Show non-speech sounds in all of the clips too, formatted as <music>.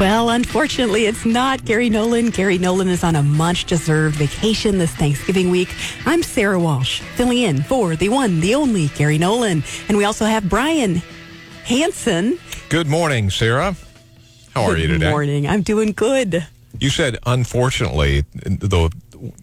Well, unfortunately, it's not Gary Nolan. Gary Nolan is on a much deserved vacation this Thanksgiving week. I'm Sara Walsh, filling in for the one, the only Gary Nolan. And we also have Brian Hanson. Good morning, Sara. How are you today? Good morning. I'm doing good. You said, unfortunately, the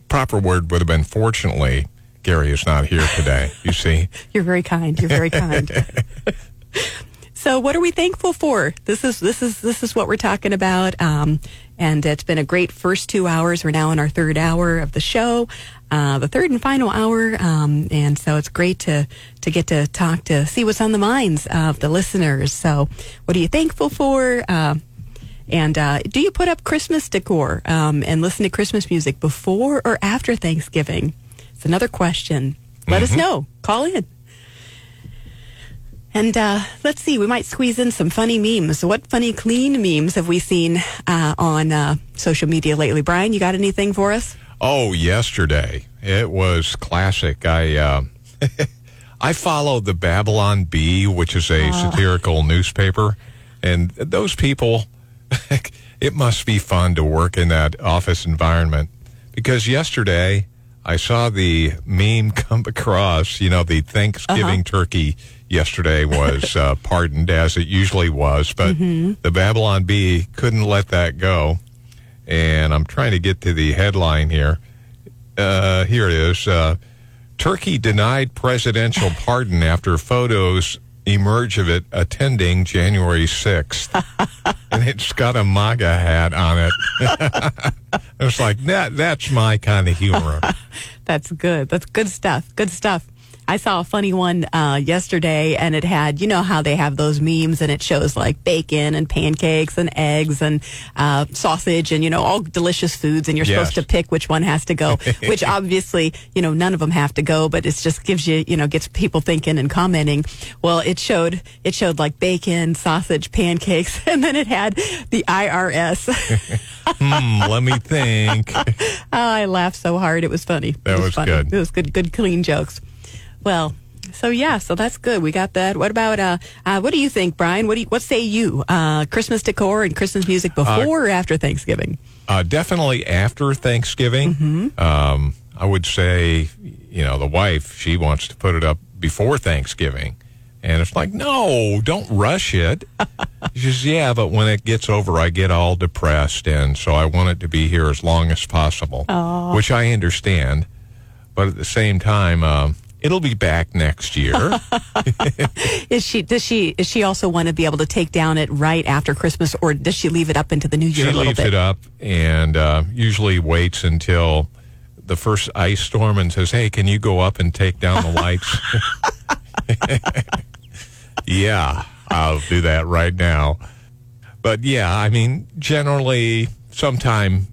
proper word would have been fortunately. Gary is not here today. You see? <laughs> You're very kind. You're very kind. <laughs> so, what are we thankful for? This is this is this is what we're talking about. Um, and it's been a great first two hours. We're now in our third hour of the show, uh, the third and final hour. Um, and so it's great to to get to talk to see what's on the minds of the listeners. So, what are you thankful for? Uh, and uh, do you put up Christmas decor um, and listen to Christmas music before or after Thanksgiving? It's another question. Let us know. Call in. And uh, let's see, we might squeeze in some funny memes. What funny, clean memes have we seen uh, on uh, social media lately? Brian, you got anything for us? Oh, yesterday. It was classic. I uh, <laughs> I followed the Babylon Bee, which is a satirical newspaper, and those people. <laughs> it must be fun to work in that office environment because yesterday I saw the meme <laughs> come across. You know, the Thanksgiving turkey yesterday was <laughs> uh, pardoned as it usually was, but the Babylon Bee couldn't let that go. And I'm trying to get to the headline here. Uh, here it is. Uh, Turkey denied presidential <laughs> pardon after photos emerge of it attending January 6th. <laughs> and it's got a MAGA hat on it. it's like, that. that's my kind of humor. That's good. That's good stuff. Good stuff. I saw a funny one uh, yesterday, and it had, you know, how they have those memes, and it shows like bacon and pancakes and eggs and uh, sausage and, you know, all delicious foods, and you're Yes. supposed to pick which one has to go, <laughs> which obviously, you know, none of them have to go, but it just gives you, you know, gets people thinking and commenting. Well, it showed, it showed like bacon, sausage, pancakes, <laughs> and then it had the IRS. <laughs> Hmm, let me think. Oh, I laughed so hard. It was funny. That it was funny. good. It was good, good, clean jokes. Well, so yeah, so that's good. We got that. What about uh, uh what do you think, Brian? What do you, what say you? Uh Christmas decor and Christmas music before or after Thanksgiving? Uh, definitely after Thanksgiving. Mm-hmm. Um, I would say, you know, the wife, she wants to put it up before Thanksgiving. And it's like, no, don't rush it. <laughs> she says, yeah, but when it gets over, I get all depressed. And so I want it to be here as long as possible, which I understand. But at the same time, um, it'll be back next year. <laughs> <laughs> Is she does she is she also want to be able to take down it right after Christmas or does she leave it up into the new year she a little leaves bit? it up and uh, usually waits until the first ice storm and says, "Hey, can you go up and take down the lights?" <laughs> yeah, I'll do that right now. But yeah, I mean, generally, sometime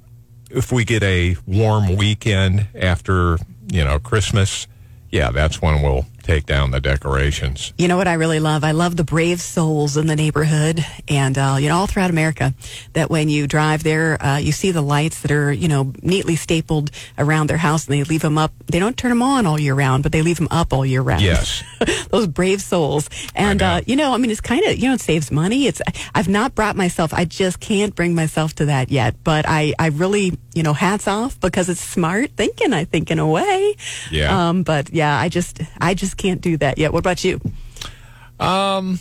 if we get a warm weekend after you know Christmas, yeah, that's when we'll take down the decorations. You know what I really love? I love the brave souls in the neighborhood and, uh, you know, all throughout America that when you drive there, uh, you see the lights that are, you know, neatly stapled around their house and they leave them up. They don't turn them on all year round, but they leave them up all year round. Yes. <laughs> Those brave souls. And, know. uh, you know, I mean, it's kind of, you know, it saves money. It's, I've not brought myself, I just can't bring myself to that yet, but I, I really, you know, hats off because it's smart thinking, I think, in a way. Yeah. Um, but yeah, I just, I just can't do that yet. What about you? Um,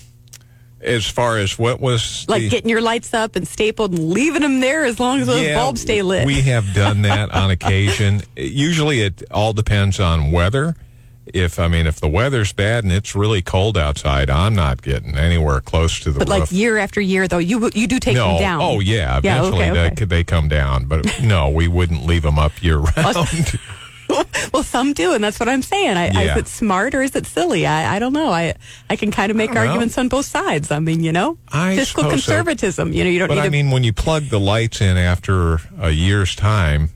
as far as what was Like the- getting your lights up and stapled and leaving them there as long as those bulbs stay lit. We have done that <laughs> on occasion. Usually, it all depends on weather. If I mean, if the weather's bad and it's really cold outside, I'm not getting anywhere close to the but roof. like year after year, though, you you do take no, them down. oh yeah, Yeah, eventually okay, They, okay. they come down, but no, we wouldn't leave them up year round. <laughs> <laughs> well, some do, and that's what I'm saying. I, I, Yeah. is it smart or is it silly? I, I don't know. I I can kind of make don't know. arguments on both sides. I mean, you know, I fiscal suppose so. conservatism. You know, you don't but I to. mean, when you plug the lights in after a year's time,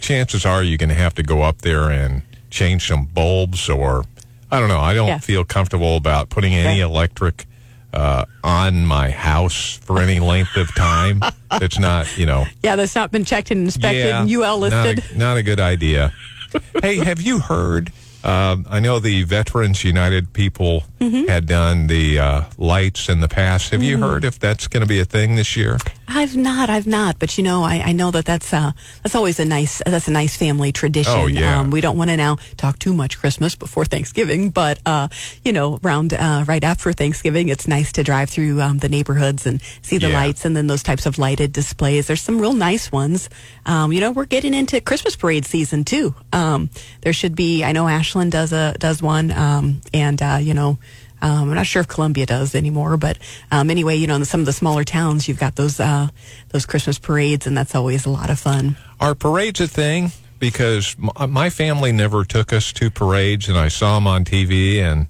chances are you're going to have to go up there and change some bulbs or I don't know. I don't Yeah. feel comfortable about putting any electric uh, on my house for any length of time. <laughs> It's not, you know, yeah, that's not been checked and inspected yeah, and UL listed. Not a, not a good idea. <laughs> hey, have you heard? Um, I know the Veterans United people Mm-hmm. had done the uh, lights in the past. Have you heard if that's going to be a thing this year? I've not, I've not, but you know, I, I know that that's uh, that's always a nice that's a nice family tradition. Oh, yeah. Um, we don't want to now talk too much Christmas before Thanksgiving, but uh, you know, around uh, right after Thanksgiving, it's nice to drive through um, the neighborhoods and see the Yeah. lights and then those types of lighted displays. There's some real nice ones. Um, you know, we're getting into Christmas parade season too. Um, there should be. I know Ashland does a does one, um, and uh, you know. Um, I'm not sure if Columbia does anymore, but um, anyway, you know, in some of the smaller towns, you've got those uh, those Christmas parades, and that's always a lot of fun. Are parades a thing? Because m- my family never took us to parades, and I saw them on TV, and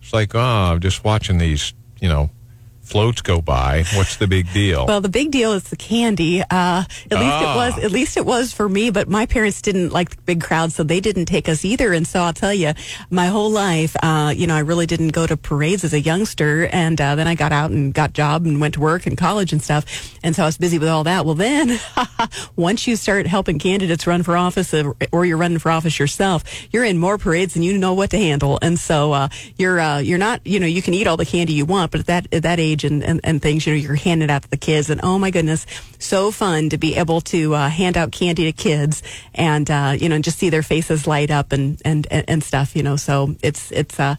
it's like, oh, I'm just watching these, you know, floats go by. What's the big deal? Well, the big deal is the candy. Uh, at least Ah. it was. At least it was for me. But my parents didn't like the big crowds, so they didn't take us either. And so I'll tell you, my whole life, uh, you know, I really didn't go to parades as a youngster. And uh, then I got out and got job and went to work and college and stuff. And so I was busy with all that. Well, then <laughs> once you start helping candidates run for office, or, or you're running for office yourself, you're in more parades than you know what to handle. And so uh, you're uh, you're not, you know, you can eat all the candy you want, but at that at that age and, and, and things, you know, you're handing out to the kids. And oh my goodness, so fun to be able to uh, hand out candy to kids and uh, you know, and just see their faces light up and and and, stuff. You know, so it's it's. Uh,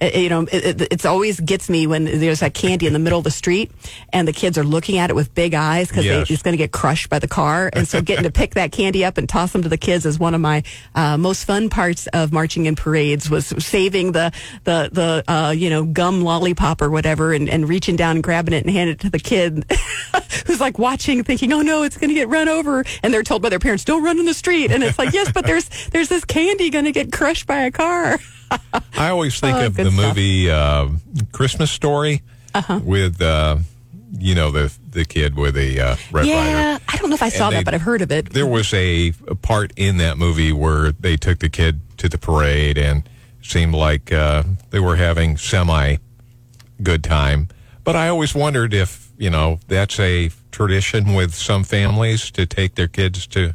you know, it, it, it's always gets me when there's that candy in the middle of the street and the kids are looking at it with big eyes because Yes. it's going to get crushed by the car. And so getting to pick that candy up and toss them to the kids is one of my uh, most fun parts of marching in parades was saving the, the, the uh, you know, gum lollipop or whatever and, and reaching down and grabbing it and handing it to the kid <laughs> who's like watching thinking, oh no, it's going to get run over. And they're told by their parents, don't run in the street. And it's like, yes, but there's, there's this candy going to get crushed by a car. <laughs> <laughs> I always think Oh, of the stuff. Uh-huh. movie uh, Christmas Story with, uh, you know, the the kid with the uh, red yeah. rider. I don't know if I saw they- that, but I've heard of it. There was a, a part in that movie where they took the kid to the parade and seemed like uh, they were having semi good time. But I always wondered if, you know, that's a tradition with some families to take their kids to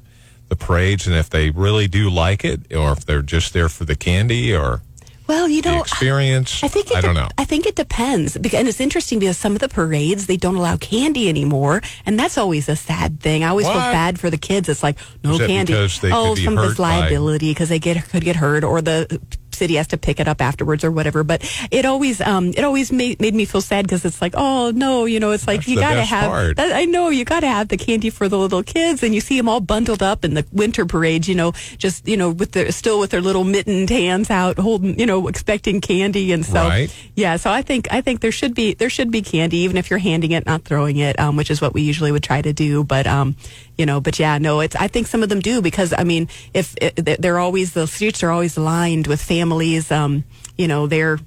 the parades and if they really do like it or if they're just there for the candy or Well, you the know, experience. I think it I don't de- know. I think it depends, Beca- and it's interesting because some of the parades they don't allow candy anymore, and that's always a sad thing. I always feel bad for the kids. It's like no candy. because oh, some of by- liability because they get could get hurt, or the city has to pick it up afterwards or whatever. But it always um it always made, made me feel sad because it's like oh no, you know, it's like That's you gotta have. that- I know you gotta have the candy for the little kids, and you see them all bundled up in the winter parades. You know, just you know with their still with their little mittened hands out, holding you know expecting candy, and so Right. yeah, so I think I think there should be there should be candy, even if you're handing it, not throwing it, um, which is what we usually would try to do. But um, you know, but yeah, no, it's I think some of them do because I mean, if it, they're always the streets are always lined with families, um, you know, they're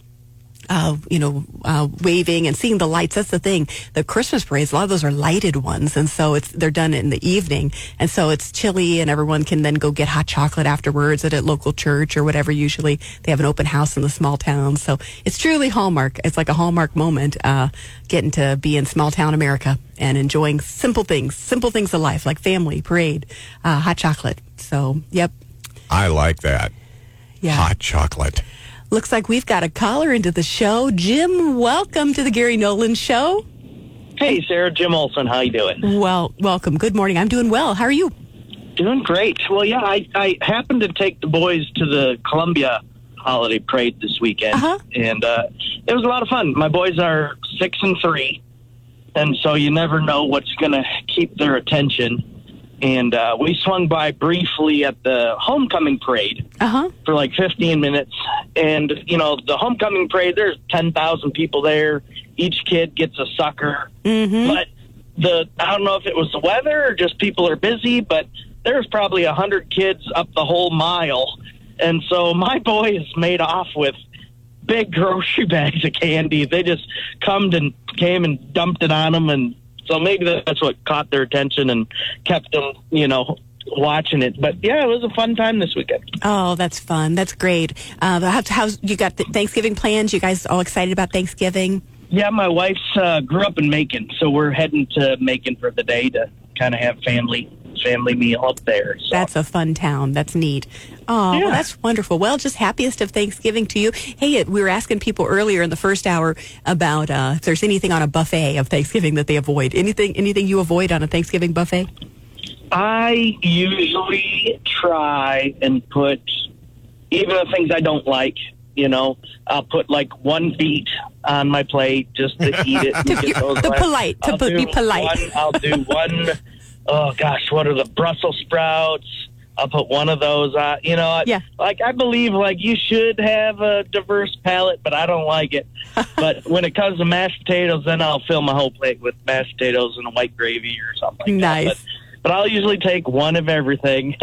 uh, you know, uh, waving and seeing the lights. That's the thing. The Christmas parades, a lot of those are lighted ones, and so it's they're done in the evening, and so it's chilly, and everyone can then go get hot chocolate afterwards at a local church or whatever. Usually, they have an open house in the small towns, so it's truly Hallmark. It's like a Hallmark moment, uh, getting to be in small town America and enjoying simple things, simple things of life like family, parade, uh, hot chocolate. So, yep, I like that. yeah. Hot chocolate. Looks like we've got a caller into the show. Jim, welcome to the Gary Nolan Show. Hey, Sara, Jim Olson, how you doing? Well, welcome. Good morning. I'm doing well. How are you? Doing great. Well, yeah, I, I happened to take the boys to the Columbia holiday parade this weekend, Uh-huh. and uh, it was a lot of fun. My boys are six and three, and so you never know what's going to keep their attention. And uh, we swung by briefly at the homecoming parade Uh huh. for like 15 minutes. And, you know, the homecoming parade, there's 10,000 people there. Each kid gets a sucker. Mm-hmm. But the, I don't know if it was the weather or just people are busy, but there's probably a 100 kids up the whole mile. And so my boys made off with big grocery <laughs> bags of candy. They just come and came and dumped it on them. And so maybe that's what caught their attention and kept them, you know, watching it. But yeah, it was a fun time this weekend. Oh, that's fun. That's great. Uh, how's, how's you got the Thanksgiving plans? You guys all excited about Thanksgiving? Yeah, my wife's uh, grew up in Macon, so we're heading to Macon for the day to kind of have family family meal up there. So. That's a fun town. That's neat. Oh, well, that's wonderful. Well, just happiest of Thanksgiving to you. Hey, we were asking people earlier in the first hour about uh, if there's anything on a buffet of Thanksgiving that they avoid. Anything, anything you avoid on a Thanksgiving buffet? I usually try and put even the things I don't like. You know, I'll put like one beet on my plate just to eat it. <laughs> get those the polite- to I'll be polite. One, I'll do <laughs> one oh gosh, what are the Brussels sprouts? I'll put one of those on. You know, Yeah. like I believe like you should have a diverse palate, but I don't like it. <laughs> but when it comes to mashed potatoes, then I'll fill my whole plate with mashed potatoes and a white gravy or something. Like Nice. That. But, but I'll usually take one of everything.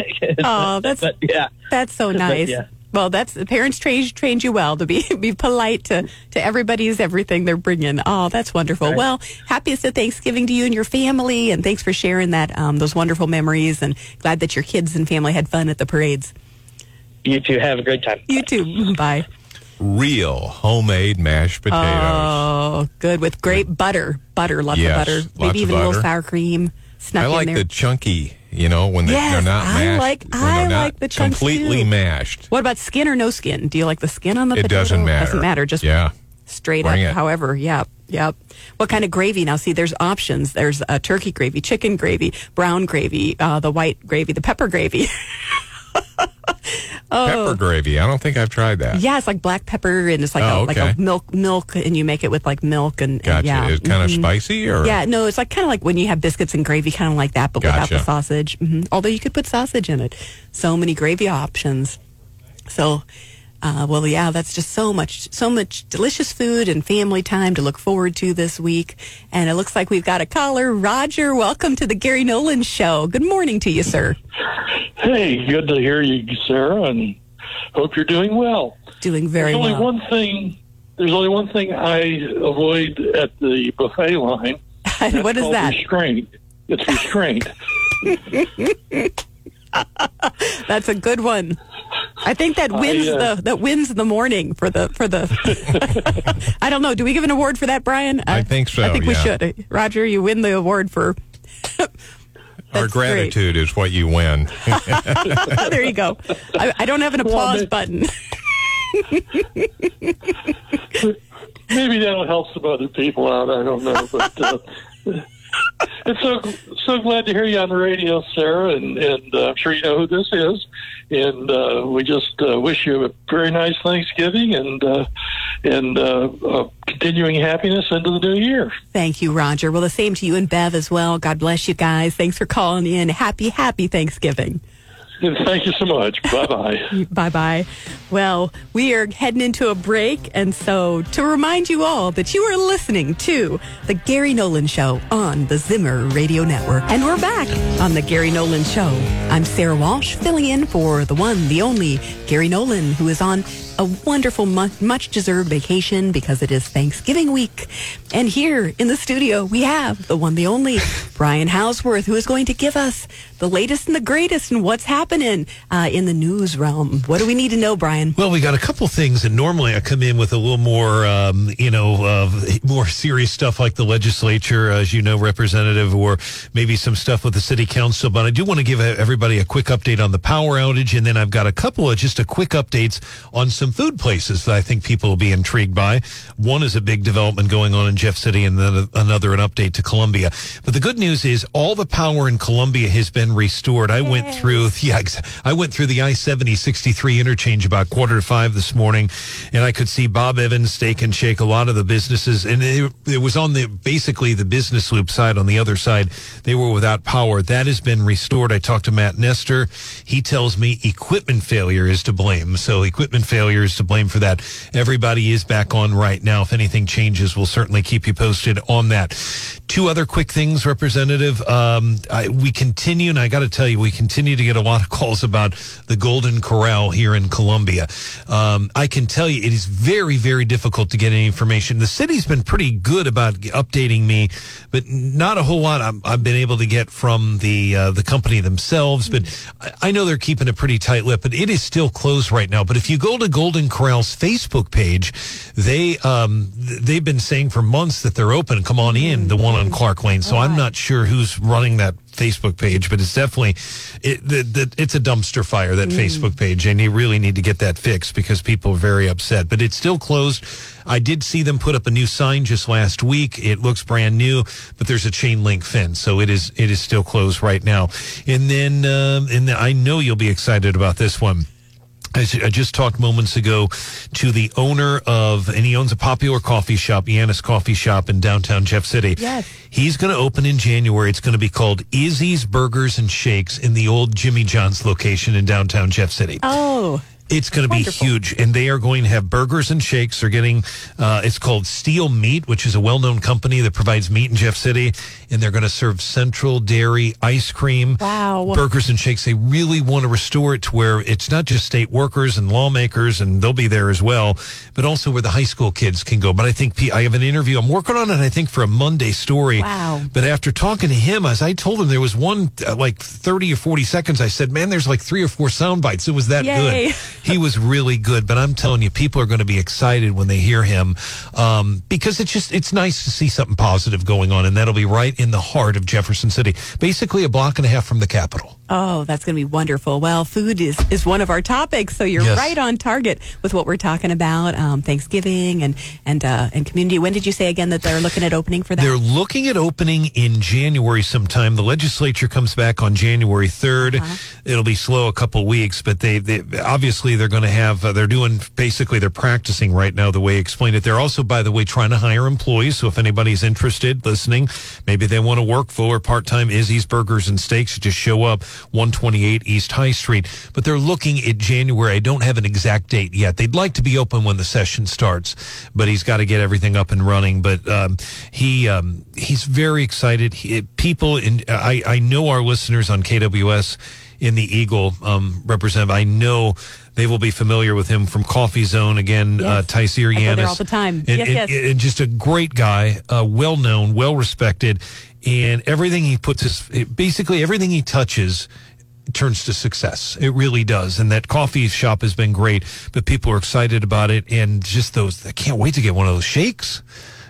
Oh, that's <laughs> but yeah. That's so <laughs> nice. yeah. Well, that's the parents trained trained you well to be <laughs> be polite to to everybody's everything they're bringing. Oh, that's wonderful. Right. Well, happiest of Thanksgiving to you and your family, and thanks for sharing that um, those wonderful memories. And glad that your kids and family had fun at the parades. You too. have a great time. You too. <laughs> Bye. Real homemade mashed potatoes. Oh, good with great butter. Butter, lots Yes, of butter. lots Maybe of even a little sour cream snuck I like in there. the chunky, you know, when they, Yes, they're not I mashed. like- I like the chunks, completely too. mashed. what about skin or no skin? Do you like the skin on the potato? It potato? doesn't matter. Doesn't matter. Just yeah. straight Bring up. it. However, yep, yep. What kind of gravy? Now, see, there's options. There's uh, turkey gravy, chicken gravy, brown gravy, uh, the white gravy, the pepper gravy. <laughs> <laughs> Pepper gravy. I don't think I've tried that. Oh. yeah, it's like black pepper, and it's like Oh, a, like a milk milk, and you make it with like milk and, and yeah, It's kind of mhm. spicy or? Yeah, no, it's like kind of like when you have biscuits and gravy, kind of like that, but without the Gotcha. sausage. hmm Although you could put sausage in it. So many gravy options. So, uh, well, yeah, that's just so much, so much delicious food and family time to look forward to this week. And it looks like we've got a caller. Roger, welcome to the Gary Nolan Show. Good morning to you, sir. Hey, good to hear you, Sara, and hope you're doing well. Doing very there's only well. one thing. There's only one thing I avoid at the buffet line. <laughs> what is that? Restraint. It's restraint. <laughs> That's a good one. I think that wins uh, the that wins the morning for the for the. <laughs> I don't know. Do we give an award for that, Brian? I think so, I think we should. Roger, you win the award for. <laughs> Our That's great. gratitude is what you win. <laughs> there you go. I, I don't have an applause but- button. Maybe that'll help some other people out. I don't know, but uh, it's so so glad to hear you on the radio, Sara, and and uh, I'm sure you know who this is. And uh, we just uh, wish you a very nice Thanksgiving and uh, and uh, continuing happiness into the new year. Thank you, Roger. Well, the same to you and Bev as well. God bless you guys. Thanks for calling in. Happy, happy Thanksgiving. <laughs> Thank you so much. Bye bye. Bye bye. Well, we are heading into a break. And so, to remind you all that you are listening to The Gary Nolan Show on the Zimmer Radio Network. And we're back on The Gary Nolan Show. I'm Sara Walsh, filling in for the one, the only Gary Nolan, who is on a wonderful, much deserved vacation because it is Thanksgiving week. And here in the studio, we have the one, the only Brian Hauswirth, who is going to give us the latest and the greatest and what's happening uh, in the news realm. What do we need to know, Brian? Well, we got a couple things, and normally I come in with a little more, um, you know, uh, more serious stuff like the legislature, as you know, representative, or maybe some stuff with the city council. But I do want to give everybody a quick update on the power outage, and then I've got a couple of just a quick updates on some food places that I think people will be intrigued by. One is a big development going on in Jeff City, and then another an update to Columbia. But the good news is all the power in Columbia has been restored. I went through, <laughs> yeah, I went through the I seventy sixty three interchange about quarter to five this morning, and I could see Bob Evans Steak and Shake. A lot of the businesses, and it, it was on the basically the business loop side. On the other side, they were without power. That has been restored. I talked to Matt Nestor. He tells me equipment failure is to blame. So equipment failure is to blame for that. Everybody is back on right now. If anything changes, we'll certainly keep you posted on that. Two other quick things, Representative. Um, I, we continue, and I got to tell you, we continue to get a lot of calls about the Golden Corral here in Columbia. Um, I can tell you, it is very, very difficult to get any information. The city's been pretty good about updating me, but not a whole lot I'm, I've been able to get from the uh, the company themselves. But I, I know they're keeping a pretty tight lip. But it is still closed right now. But if you go to Golden Corral's Facebook page, they um, they've been saying for months that they're open. Come on in, the one on Clark Lane. So I'm not sure who's running that Facebook page, but it's definitely it, the, the, it's a dumpster fire that Facebook page, and you really need to get that fixed because people are very upset. But it's still closed. I did see them put up a new sign just last week. It looks brand new, but there's a chain link fence, so it is it is still closed right now. And then um, and then I know you'll be excited about this one. I just talked moments ago to the owner of, and he owns a popular coffee shop, Yanis Coffee Shop in downtown Jeff City. Yes. He's going to open in January. It's going to be called Izzy's Burgers and Shakes in the old Jimmy John's location in downtown Jeff City. Oh, It's going to be huge, and they are going to have burgers and shakes. They're getting, uh, it's called Steel Meat, which is a well-known company that provides meat in Jeff City, and they're going to serve Central Dairy ice cream, Wow. burgers and shakes. They really want to restore it to where it's not just state workers and lawmakers, and they'll be there as well, but also where the high school kids can go. But I think I have an interview. I'm working on it. I think for a Monday story. Wow. But after talking to him, as I told him, there was one uh, like 30 or 40 seconds. I said, "Man, there's like three or four sound bites. It was that Yay. good." He was really good. But I'm telling you, people are going to be excited when they hear him um, because it's just it's nice to see something positive going on, and that'll be right in the heart of Jefferson City, basically a block and a half from the Capitol. Oh, that's going to be wonderful. Well, food is, is one of our topics, so you're Yes. right on target with what we're talking about. Um, Thanksgiving and and uh, and community. When did you say again that they're looking at opening for that? They're looking at opening in January sometime. The legislature comes back on January 3rd. Uh-huh. It'll be slow a couple weeks, but they, they obviously they're going to have uh, they're doing basically they're practicing right now the way I explained it. They're also by the way trying to hire employees, so if anybody's interested listening, maybe they want to work full or part-time Izzy's Burgers and Steaks, just show up 128 East High Street. But they're looking at January. I don't have an exact date yet. They'd like to be open when the session starts, but he's got to get everything up and running. But um, he um, he's very excited. He, people in I I know our listeners on KWOS in the Eagle um, representative. I know. They will be familiar with him from Coffee Zone again. Uh, Yes. Tyseer I go there Yanis. all the time. And, Yes, and- yes. and just a great guy, uh, well known, well respected, and everything he puts his basically everything he touches turns to success. It really does. And that coffee shop has been great, but people are excited about it and just those I can't wait to get one of those shakes.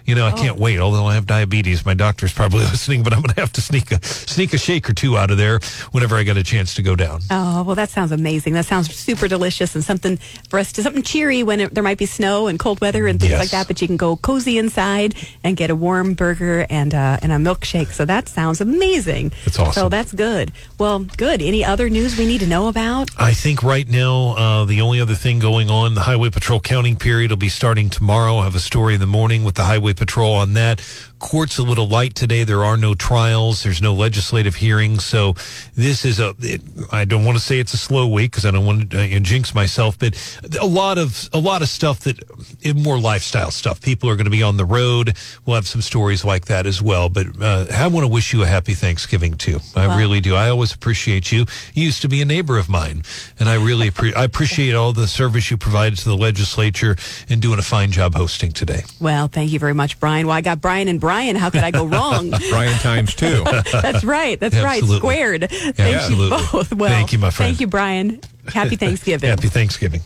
You know, I can't wait. Although I have diabetes, my doctor's probably <laughs> listening, but I'm going to have to sneak a sneak a shake or two out of there whenever I get a chance to go down. Oh, well, that sounds amazing. That sounds super delicious and something for us to something cheery when it, there might be snow and cold weather and things Yes. like that. But you can go cozy inside and get a warm burger and uh, and a milkshake. So that sounds amazing. That's awesome. So that's good. Well, good. Any other news we need to know about? I think right now, uh, the only other thing going on, the Highway Patrol counting period will be starting tomorrow. I have a story in the morning with the Highway Patrol on that. Court's a little light today. There are no trials. There's no legislative hearings. So this is a, it, I don't want to say it's a slow week because I don't want to uh, jinx myself, but a lot of, a lot of stuff that, more lifestyle stuff. People are going to be on the road. We'll have some stories like that as well. But uh, I want to wish you a happy Thanksgiving too. I Wow. really do. I always appreciate you. You used to be a neighbor of mine, and I really appre- I appreciate all the service you provided to the legislature and doing a fine job hosting today. Well, thank you very much, Brian. Well, I got Brian and Brian. How could I go wrong? <laughs> Brian times two. <laughs> That's right. That's right. Absolutely. Squared. Thank absolutely. you both. <laughs> Well, Thank you, my friend. Thank you, Brian. Happy Thanksgiving. Happy Thanksgiving.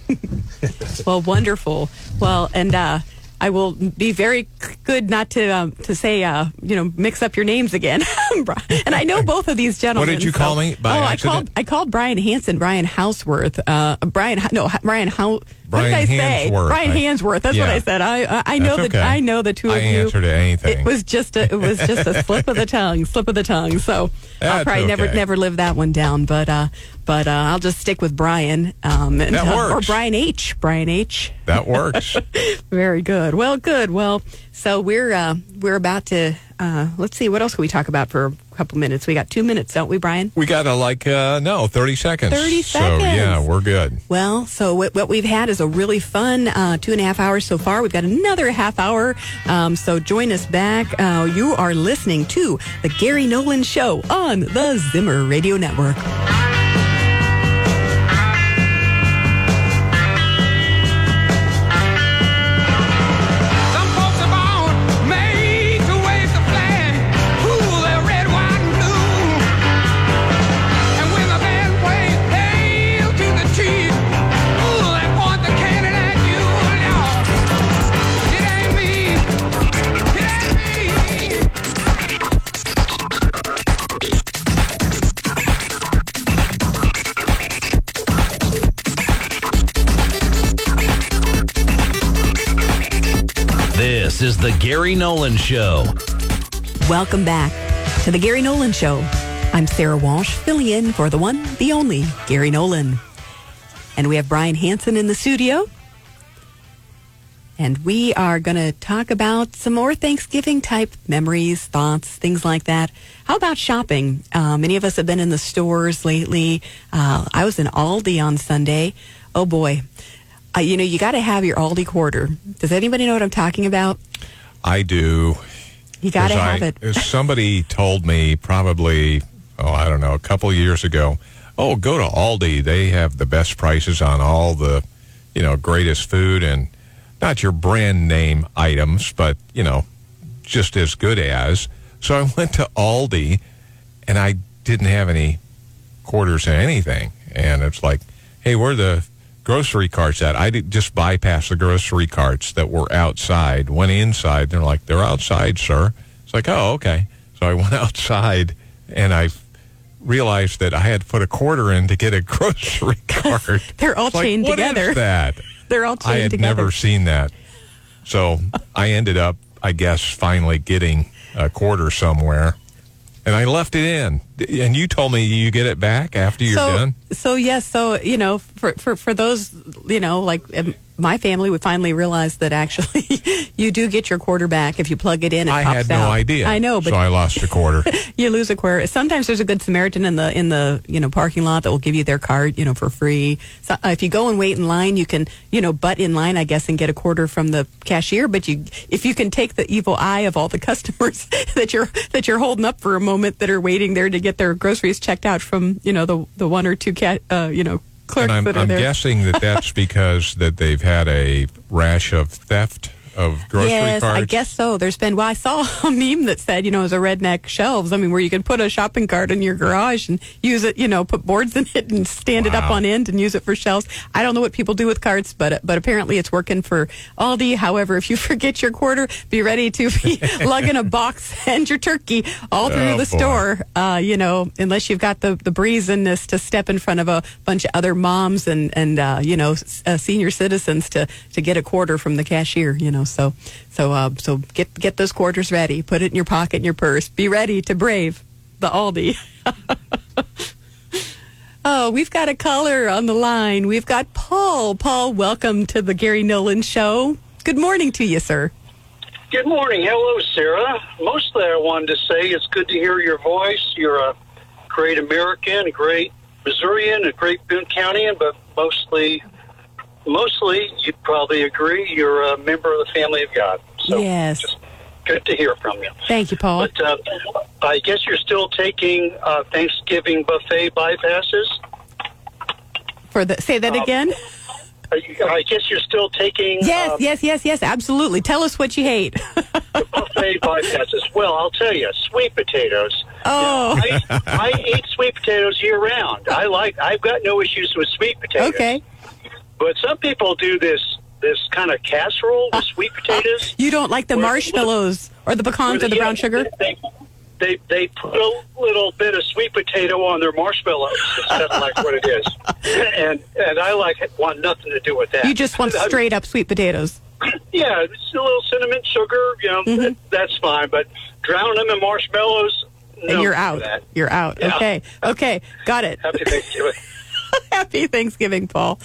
Well, wonderful. Well, and uh, I will be very good not to um, to say uh, you know mix up your names again. and I know both of these gentlemen. What did you so- call me by oh, I called I called Brian Hanson, Brian Hauswirth, uh, Brian no Brian How. What did Brian I say? Hansworth. Brian I- Hansworth. That's what I said. I I, I know That's that okay. I know the two I of you. answer to anything. It was just a it was just a <laughs> slip of the tongue, slip of the tongue. So I'll probably never okay. never live that one down. But uh, but uh, I'll just stick with Brian. Um, and, That uh, or. Brian H. Brian H. That works. <laughs> Very good. Well, good. Well, so we're uh, we're about to uh, let's see what else can we talk about for couple minutes. We got two minutes, don't we, Brian? we got to like uh, no thirty seconds. 30 seconds. So yeah, we're good. Well, so what, what we've had is a really fun uh, two and a half hours so far. We've got another half hour. Um, so join us back. Uh, you are listening to the Gary Nolan Show on the Zimmer Radio Network. Gary Nolan Show. Welcome back to the Gary Nolan Show. I'm Sara Walsh, filling in for the one, the only Gary Nolan. And we have Brian Hanson in the studio. And we are going to talk about some more Thanksgiving type memories, thoughts, things like that. How about shopping? Uh, many of us have been in the stores lately. Uh, I was in Aldi on Sunday. Oh boy. Uh, you know, you got to have your Aldi quarter. Does anybody know what I'm talking about? I do. You got to have I- it. Somebody told me probably, oh, I don't know, a couple years ago. Oh, go to Aldi. They have the best prices on all the, you know, greatest food and not your brand name items, but you know, just as good as. So I <laughs> went to Aldi, and I didn't have any quarters in anything, and it's like, hey, where are the grocery carts at? I did just bypass the grocery carts that were outside. Went inside. They're like, they're outside, sir. It's like, oh, okay. So I <laughs> went outside, and I realized that I had put a quarter in to get a <laughs> grocery cart. <laughs> They're all It's like, chained what is together. that? They're all chained I had together. never seen that. So I ended up, I guess, finally getting a quarter somewhere. And I left it in. And you told me you get it back after you're so, done. So yes, so you know, for for for those, you know, like um, my family would finally realize that actually <laughs> you do get your quarter back if you plug it in. It I had no out. idea. I know, but so I lost a quarter. <laughs> you lose a quarter. Sometimes there's a good Samaritan in the in the you know parking lot that will give you their card, you know, for free. So, uh, if you go and wait in line, you can you know butt in line, I guess, and get a quarter from the cashier. But you if you can take the evil eye of all the <laughs> customers that you're that you're holding up for a moment that are waiting there to get their groceries checked out from you know the the one or two cat uh, you know clerks and I'm, I'm guessing that that's <laughs> because that they've had a rash of theft of grocery yes, carts. I guess so. There's been, well, I saw a meme that said, you know, as a redneck shelves. I mean, where you can put a shopping cart in your garage and use it, you know, put boards in it and stand it up on end and use it for shelves. I don't know what people do with carts, but but apparently it's working for Aldi. However, if you <laughs> forget your quarter, be ready to be <laughs> lugging a box and your turkey all through Oh, the boy. store. Uh, you know, unless you've got the the brazenness to step in front of a bunch of other moms and and uh, you know uh, senior citizens to to get a quarter from the cashier. You know, so so uh, so get get those quarters ready. Put it in your pocket in your purse. Be ready to brave the Aldi. <laughs> Oh, we've got a caller on the line. We've got Paul. Paul, welcome to the Gary Nolan Show. Good morning to you, sir. Good morning. Hello, Sara. Mostly I wanted to say it's good to hear your voice. You're a great American, a great Missourian, a great Boone Countyan, but mostly, mostly you'd probably agree you're a member of the family of God. So Yes. good to hear from you. Thank you, Paul. But uh, I guess you're still taking uh, Thanksgiving buffet bypasses. For the say that again. I guess you're still taking Yes, uh, yes, yes, yes. Absolutely. Tell us what you hate. <laughs> buffet bypasses. Well, I'll tell you, sweet potatoes. Oh, I, I eat sweet potatoes year round. I like. I've got no issues with sweet potatoes. okay. But some people do this this kind of casserole with sweet potatoes. You don't like the marshmallows or the pecans or the brown sugar? They, they they put a little bit of sweet potato on their marshmallows. It's kind of like what it is, <laughs> and and I like want nothing to do with that. You just want <laughs> straight up sweet potatoes. Yeah, it's a little cinnamon, sugar. You know, Mm-hmm. that- that's fine. But drown them in marshmallows. And you're out. You're out. Yeah. Okay. Okay. Got it. Happy Thanksgiving. <laughs> Happy Thanksgiving, Paul.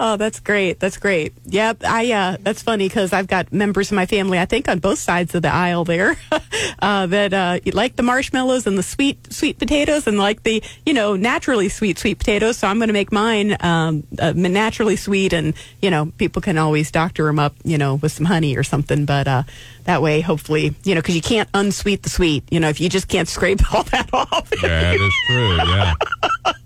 Oh, that's great. That's great. Yep. I, uh, that's funny because I've got members of my family, I think on both sides of the aisle there, <laughs> uh, that, uh, like the marshmallows and the sweet, sweet potatoes and like the, you know, naturally sweet, sweet potatoes. So I'm going to make mine, um, uh, naturally sweet and, you know, people can always doctor them up, you know, with some honey or something. But, uh, that way, hopefully, you know, because you can't unsweet the sweet. You know, if you just can't scrape <laughs> all that off. Yeah, that is true. Yeah. <laughs>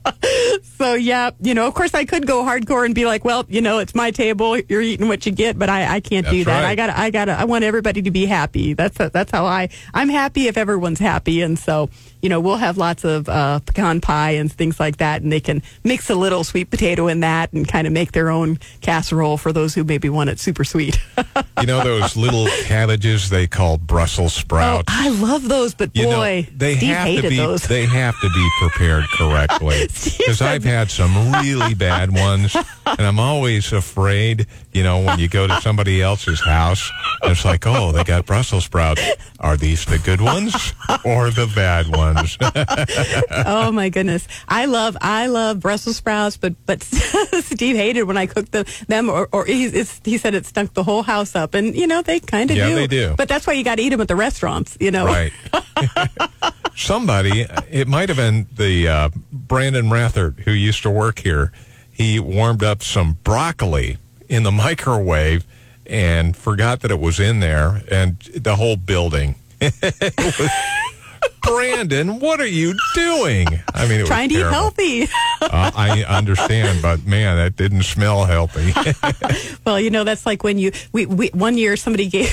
So yeah, you know, of course I could go hardcore and be like, well, you know, it's my table, you're eating what you get, but I, I can't do that. right. I got, I got, I want everybody to be happy. That's that's how I, I'm happy if everyone's happy, and so you know, we'll have lots of uh, pecan pie and things like that, and they can mix a little sweet potato in that and kind of make their own casserole for those who maybe want it super sweet. You know those <laughs> little cabbages they call Brussels oh, sprouts? I love those, but you boy, know, they Steve have to be those. they have to be prepared correctly <laughs> because I've had some really bad ones, and I'm always afraid. You know, when you go to somebody else's house, it's like, oh, they got Brussels sprouts. Are these the good ones or the bad ones? <laughs> oh my goodness, I love I love Brussels sprouts, but but <laughs> Steve hated when I cooked them, them or, or he, it's, he said it stunk the whole house up, and you know they kind of Yeah, do. they do. But that's why you got to eat them at the restaurants. You know, Right. <laughs> Somebody, it might have been the uh, Brandon Rathert who used to work here. He warmed up some broccoli in the <laughs> microwave and forgot that it was in there, and the whole building. <laughs> Brandon, what are you doing? I mean, it trying to was eat healthy. <laughs> Uh, I understand, but man, that didn't smell healthy. <laughs> Well, you know, that's like when you we, we one year somebody gave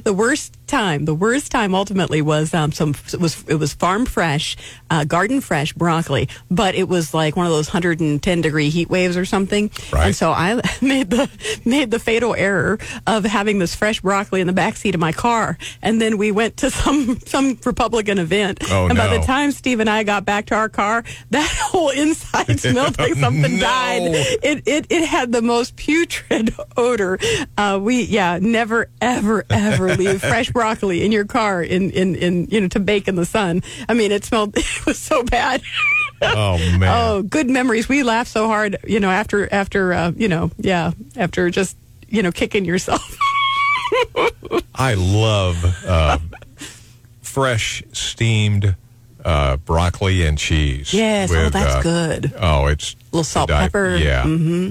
<laughs> the worst time. The worst time ultimately was um some it was it was farm fresh, uh, garden fresh broccoli, but it was like one of those 110 degree heat waves or something. Right. And so I made the made the fatal error of having this fresh broccoli in the back seat of my car, and then we went to some some Republican event. Oh, and by the time Steve and I got back to our car, that <laughs> whole inside <laughs> smelled like something No. died it, it it had the most putrid <laughs> odor. Uh, we yeah, never ever ever leave fresh broccoli in your car in, in in you know to bake in the sun. I mean, it smelled it was so bad. oh man. oh, good memories. We laughed so hard, you know, after after uh, you know yeah after just you know kicking yourself. I love uh, fresh steamed uh, broccoli and cheese. Yes, oh, that's uh, good. Oh, it's a little salt, die- pepper. Yeah, Mm-hmm.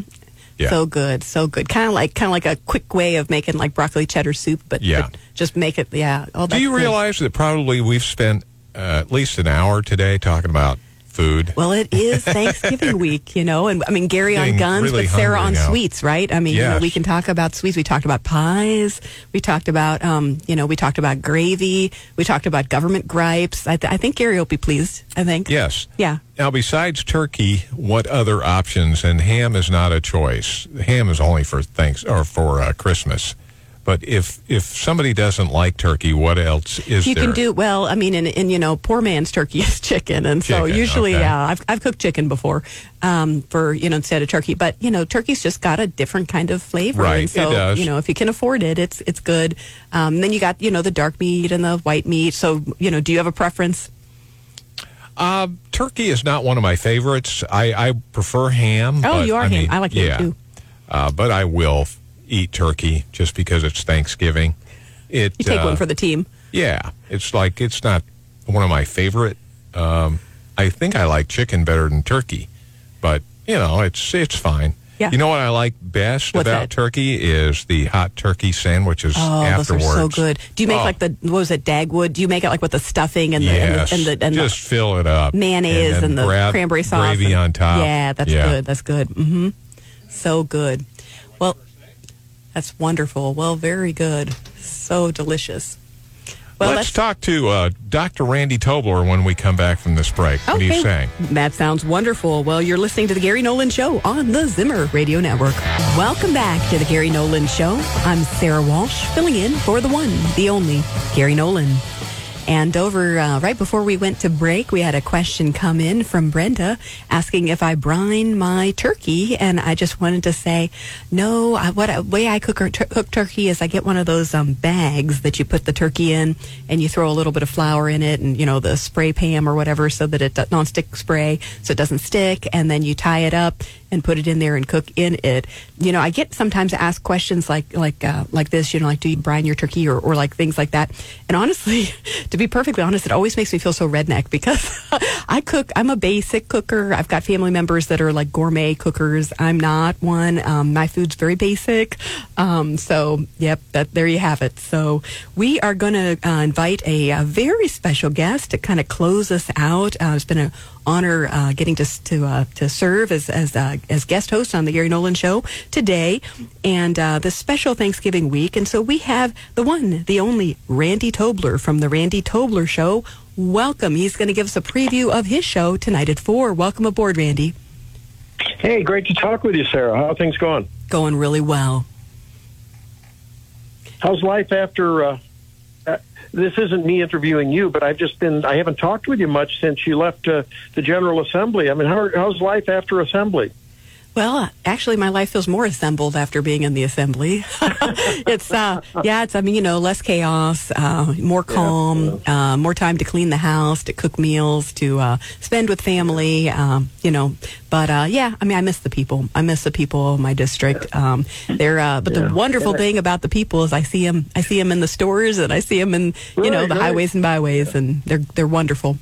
yeah. So good, so good. Kind of like kind of like a quick way of making like broccoli cheddar soup, but, Yeah. but just make it yeah. Oh, Do you good. realize that probably we've spent uh, at least an hour today talking about food? Well, it is <laughs> Thanksgiving week, you know, and I mean Gary on guns, really but Sara on now. sweets, right? I mean, you know, we can talk about sweets. We talked about pies. We talked about, um, you know, we talked about gravy. We talked about government gripes. I, th- I think Gary will be pleased. I think. Yes. Yeah. Now, besides turkey, what other options? And ham is not a choice. Ham is only for thanks or for uh, Christmas. But if if somebody doesn't like turkey, what else is there You there? can do well. I mean, and, and you know, poor man's turkey <laughs> is chicken, and so Chicken, usually, okay. yeah, I've I've cooked chicken before, um, for you know instead of turkey. But you know, turkey's just got a different kind of flavor, Right, and so it does. you know, if you can afford it, it's it's good. Um, then you got you know the dark meat and the white meat. So you know, do you have a preference? Uh, turkey is not one of my favorites. I, I prefer ham. Oh, you are I ham. mean, I like ham yeah. too. Uh, but I will eat turkey just because it's Thanksgiving. It You take uh, one for the team. Yeah, it's like it's not one of my favorite. Um, I think I like chicken better than turkey, but you know it's it's fine. Yeah. You know what I like best What's about that? turkey is the hot turkey sandwiches Oh, afterwards. those are so good. Do you make Oh, like the what was it Dagwood? Do you make it like with the stuffing and the and the and the, and just fill it up, mayonnaise then and, the cranberry sauce gravy and- on top. Yeah, that's Yeah. good. That's good. Mm hmm So good. That's wonderful. Well, very good. So delicious. Well, let's, talk to uh, Dr. Randy Tobler when we come back from this break. What are you saying? That sounds wonderful. Well, you're listening to the Gary Nolan Show on the Zimmer Radio Network. Welcome back to the Gary Nolan Show. I'm Sara Walsh, filling in for the one, the only Gary Nolan. And over uh, right before we went to break, we had a question come in from Brenda asking if I brine my turkey, and I just wanted to say, no. I, what way I cook, cook turkey is I get one of those um, bags that you put the turkey in, and you throw a little bit of flour in it, and you know the spray pan or whatever, so that it nonstick spray, so it doesn't stick, and then you tie it up and put it in there and cook in it. You know, I get sometimes asked questions like like uh, like this. You know, like do you brine your turkey or, or like things like that. And honestly, <laughs> to be perfectly honest, it always makes me feel so redneck because <laughs> I cook. I'm a basic cooker. I've got family members that are like gourmet cookers. I'm not one. Um, my food's very basic. Um, so yep, that there you have it. So we are going to uh, invite a, a very special guest to kind of close us out. Uh, it's been an honor uh, getting to to uh, to serve as as uh, as guest host on the Gary Nolan Show today, and uh, this special Thanksgiving week. And so we have the one, the only Randy Tobler from the Randy Tobler Show. Welcome. He's going to give us a preview of his show tonight at four. Welcome aboard, Randy. Hey, great to talk with you, Sara. How are things going? Going really well. How's life after? Uh, uh, this isn't me interviewing you, but I've just been I haven't talked with you much since you left uh, the General Assembly. I mean, how, how's life after Assembly? Well, actually, my life feels more assembled after being in the assembly. <laughs> it's, uh, yeah, it's, I mean, you know, less chaos, uh, more calm, uh, more time to clean the house, to cook meals, to uh, spend with family, um, you know. But uh, yeah, I mean, I miss the people. I miss the people of my district. Um, they're, uh, but Yeah. the wonderful Yeah. thing about the people is I see them, I see them in the stores and I see them in, you know, the right. highways and byways, and they're they're wonderful.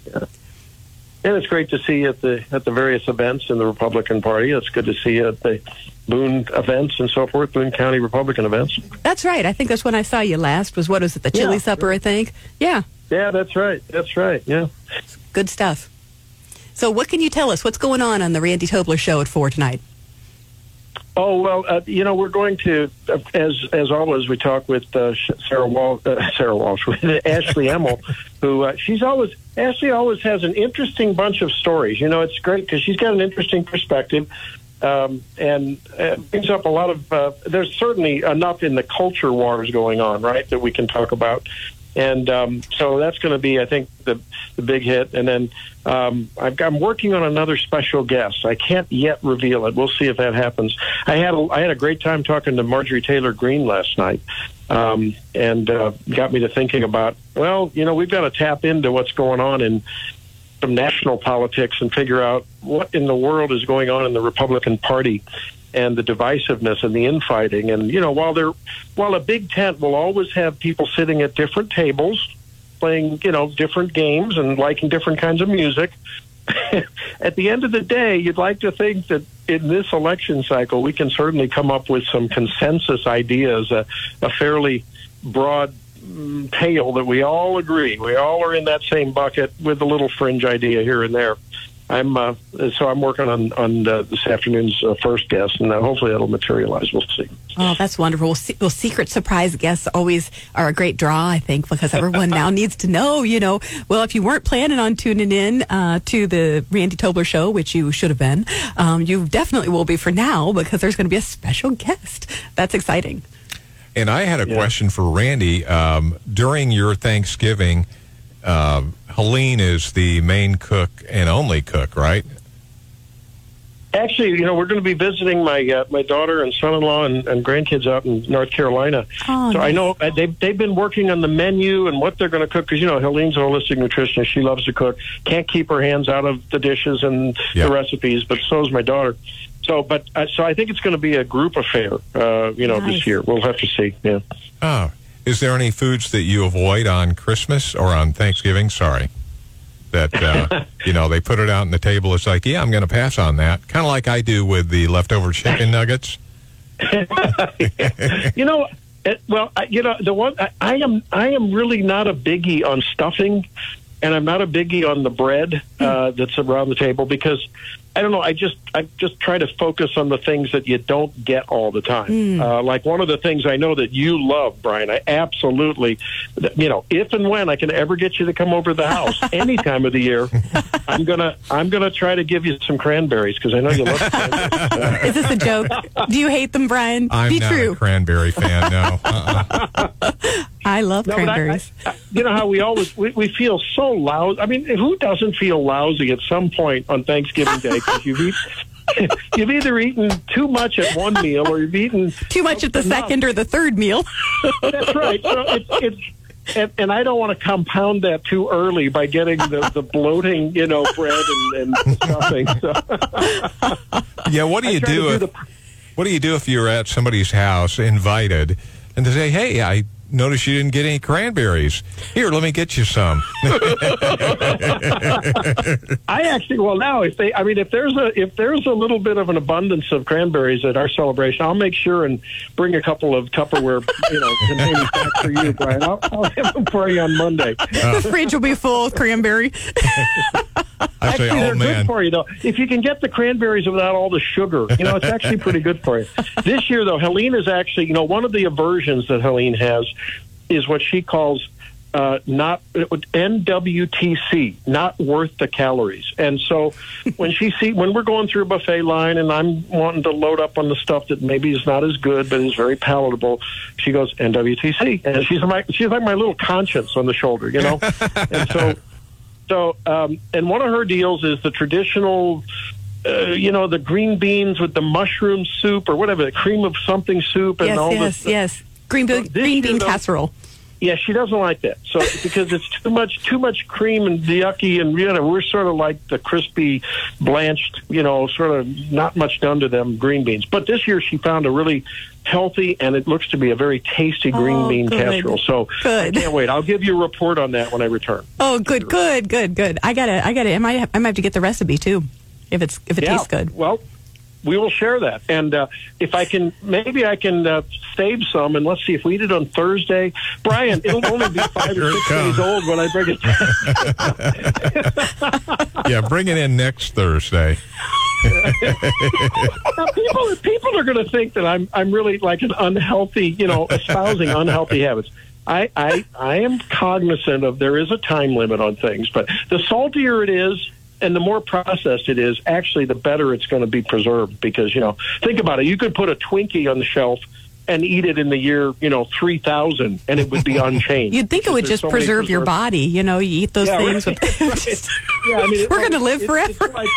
And it's great to see you at the at the various events in the Republican Party. It's good to see you at the Boone events and so forth, Boone County Republican events. That's right. I think that's when I saw you last. Was what was it? The chili Yeah. supper, I think. Yeah. Yeah, that's right. That's right. Yeah. Good stuff. So, what can you tell us? What's going on on the Randy Tobler show at four tonight? Oh well, uh, you know we're going to, uh, as as always, we talk with uh, Sara Wal uh, <laughs> Sara Walsh with Ashley Emmel, <laughs> who uh, she's always Ashley always has an interesting bunch of stories. You know, it's great because she's got an interesting perspective, um, and uh, brings up a lot of. There's certainly enough in the culture wars going on, right, that we can talk about. And um, so that's going to be, I think, the the big hit. And then um, I've, I'm working on another special guest. I can't yet reveal it. We'll see if that happens. I had a, I had a great time talking to Marjorie Taylor Greene last night, um, and uh, got me to thinking about. Well, you know, we've got to tap into what's going on in some national politics and figure out what in the world is going on in the Republican Party and the divisiveness and the infighting. And you know, while there, while a big tent will always have people sitting at different tables, playing you know different games and liking different kinds of music. <laughs> at the end of the day, you'd like to think that in this election cycle, we can certainly come up with some consensus ideas, a, a fairly broad mm, tale that we all agree. We all are in that same bucket with a little fringe idea here and there. I'm uh, so I'm working on on uh, this afternoon's uh, first guest, and uh, hopefully that'll materialize. We'll see. Oh, that's wonderful. Well, se- well, secret surprise guests always are a great draw, I think, because everyone now <laughs> needs to know, you know, well, if you weren't planning on tuning in uh, to the Randy Tobler show, which you should have been, um, you definitely will be for now because there's going to be a special guest. That's exciting. And I had a question for Randy. Um, during your Thanksgiving, uh, Helene is the main cook and only cook, right? Actually, you know, we're going to be visiting my uh, my daughter and son-in-law and, and grandkids out in North Carolina. Oh, so I know uh, they've they've been working on the menu and what they're going to cook because you know Helene's a holistic nutritionist. She loves to cook. Can't keep her hands out of the dishes and Yeah. the recipes, but so is my daughter. So, but uh, so I think it's going to be a group affair. Uh, you know, Nice. this year we'll have to see. Yeah. Oh, is there any foods that you avoid on Christmas or on Thanksgiving? Sorry. That, uh, <laughs> you know, they put it out on the table. It's like, yeah, I'm going to pass on that. Kind of like I do with the leftover chicken nuggets. <laughs> you know, it, well, I, you know, the one I, I am, I am really not a biggie on stuffing, and I'm not a biggie on the bread uh, that's around the table because I don't know. I just, I just try to focus on the things that you don't get all the time. Uh, like one of the things I know that you love, Brian. I absolutely, you know, if and when I can ever get you to come over to the house <laughs> any time of the year, I'm gonna, I'm gonna try to give you some cranberries because I know you love cranberries. Is this a joke? Do you hate them, Brian? I'm Be not true. a cranberry fan, no. Uh-uh. I love No, but I- cranberries. I- you know how we always we, we feel so lousy. I mean, who doesn't feel lousy at some point on Thanksgiving Day because you've eat, <laughs> you've either eaten too much at one meal or you've eaten Too much at the enough. second or the third meal. That's right. So it's it's. And, and I don't want to compound that too early by getting the, the bloating, you know, bread and, and stuffing. So <laughs> Yeah, what do you do, do if, the- what do you do if you're at somebody's house invited and they say, "Hey, I noticed you didn't get any cranberries. Here, let me get you some." <laughs> I actually, well, now if they, I mean, if there's a if there's a little bit of an abundance of cranberries at our celebration, I'll make sure and bring a couple of Tupperware, you know, <laughs> containers back for you, Brian. I'll, I'll have them for you on Monday. the fridge will be full of cranberry. <laughs> Actually, they're "Oh man, good for you though. If you can get the cranberries without all the sugar, you know, it's actually pretty good for you. <laughs> This year, though, Helene is actually, you know, one of the aversions that Helene has is what she calls uh, not NWTC, not worth the calories. And so <laughs> when she see when we're going through a buffet line and I'm wanting to load up on the stuff that maybe is not as good but is very palatable, she goes NWTC, and she's my she's like my little conscience on the shoulder, you know. <laughs> and so so um, and one of her deals is the traditional. Uh, you know the green beans with the mushroom soup or whatever the cream of something soup and yes, all yes, this yes. Green, So bean green bean though- casserole. Yeah, she doesn't like that. So <laughs> because it's too much, too much cream and yucky, and you know we're sort of like the crispy, blanched, you know, sort of not much done to them green beans. But this year she found a really healthy and it looks to be a very tasty green Oh, bean good. casserole. So Good. I can't wait. I'll give you a report on that when I return. Oh, good, good, good, good. I gotta, I gotta. I might, I might have to get the recipe too, if it's if it yeah. tastes good. Well. We will share that, and uh, if I can, maybe I can uh, save some. And let's see if we eat it on Thursday, Brian. It'll <laughs> only be five or six days old when I bring it. <laughs> Yeah, bring it in next Thursday. People people are going to think that I'm I'm really like an unhealthy, you know, espousing unhealthy <laughs> habits. I, I I am cognizant of there is a time limit on things, but the saltier it is and the more processed it is, actually the better it's going to be preserved because, you know, think about it. You could put a Twinkie on the shelf and eat it in the year, you know, 3000 and it would be <laughs> unchanged. You'd think it would just so preserve your body. You know, you eat those Yeah, things. right. <laughs> With, <laughs> Yeah, I mean, it- We're gonna live it's- forever. it's like-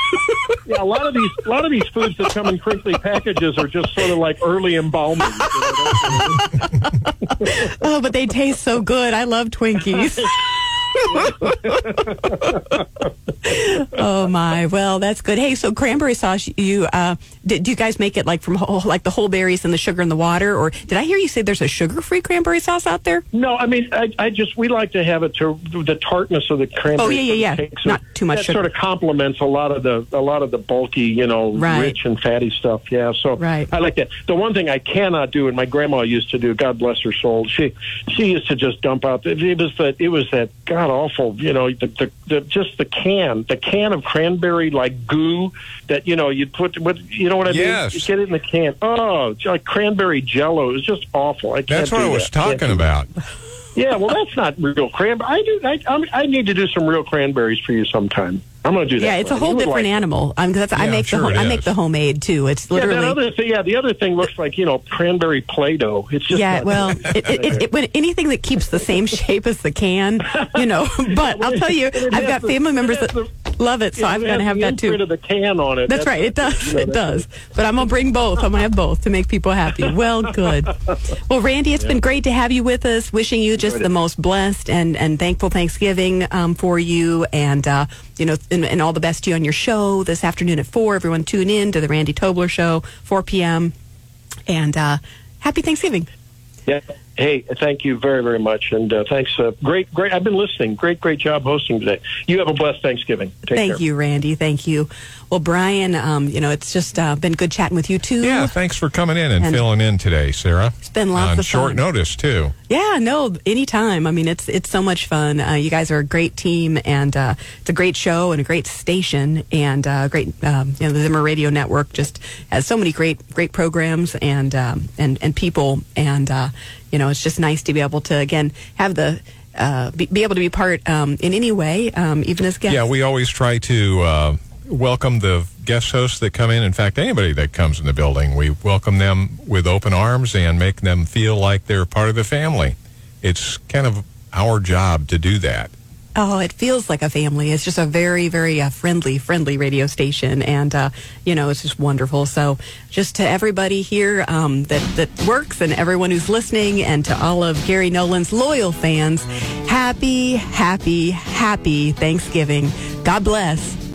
yeah, a lot of these, a lot of these foods that come in crinkly packages are just sort of like early embalming. You know, oh, but they taste so good. I love Twinkies. <laughs> oh my! Well, that's good. Hey, so cranberry sauce. You uh, did, do you guys make it like from whole, like the whole berries and the sugar and the water, or did I hear you say there's a sugar-free cranberry sauce out there? no, I mean, I, I just we like to have it to the tartness of the cranberry. Oh, yeah, yeah, yeah. Not too much That sugar. sort of complements a lot of the a lot of the bulky, you know, Right. rich and fatty stuff. Yeah, so Right. I like that. The one thing I cannot do, and my grandma used to do, God bless her soul, she she used to just dump out. It was that it was that god awful, you know, the, the, the just the can, the can of cranberry like goo that you know you'd put what you know what I Yes. mean. You get it in the can. Oh, like cranberry jello. It was just awful. I can't That's what I was that. Talking about. yeah, well, that's not real cranberry. I do. I, I'm, I need to do some real cranberries for you sometime. I'm going to do that. Yeah, it's a whole different like it. animal. Um, 'cause that's, I Yeah, make I'm the sure ho- it I make the homemade too. It's Yeah, that literally. other thing. Yeah, the other thing looks like you know cranberry play-doh. It's just yeah, well, <laughs> it, it, it, it, when anything that keeps the same shape as the can, you know. <laughs> But <laughs> I'll tell you, I've got family members that love it, so Yeah, I'm it going to have the that too. of the can on it. That's right. It does. you know, It does. But I'm gonna bring both. I'm gonna have both to make people happy. Well, good. Well, Randy, it's been great to have you with us. Wishing you just the most blessed and and thankful Thanksgiving um, for you, and uh, you know, and, and all the best to you on your show this afternoon at four. Everyone tune in to the Randy Tobler Show, 4 p.m. And uh, happy Thanksgiving. Yeah. Hey, thank you very, very much, and uh, thanks. Uh, great, great. I've been listening. Great, great job hosting today. You have a blessed Thanksgiving. Take Thank care. you, Randy. Thank you. Well, Brian, um, you know, it's just uh, been good chatting with you too. Yeah, thanks for coming in and, And- filling in today, Sara. It's been lots of fun. On of short fun. notice, too. Yeah, no, anytime. I mean, it's it's so much fun. Uh, you guys are a great team, and uh, it's a great show and a great station, and uh, great. Um, you know, the Zimmer Radio Network just has so many great great programs and um, and and people, and uh, you know, it's just nice to be able to again have the. Uh, be, be able to be part um, in any way, um, even as guests. Yeah, we always try to uh, welcome the guest hosts that come in. In fact, anybody that comes in the building, we welcome them with open arms and make them feel like they're part of the family. It's kind of our job to do that. Oh, it feels like a family. It's just a very, very uh, friendly, friendly radio station, and uh, you know, it's just wonderful. So, just to everybody here um, that that works, and everyone who's listening, and to all of Gary Nolan's loyal fans, happy, happy, happy Thanksgiving. God bless.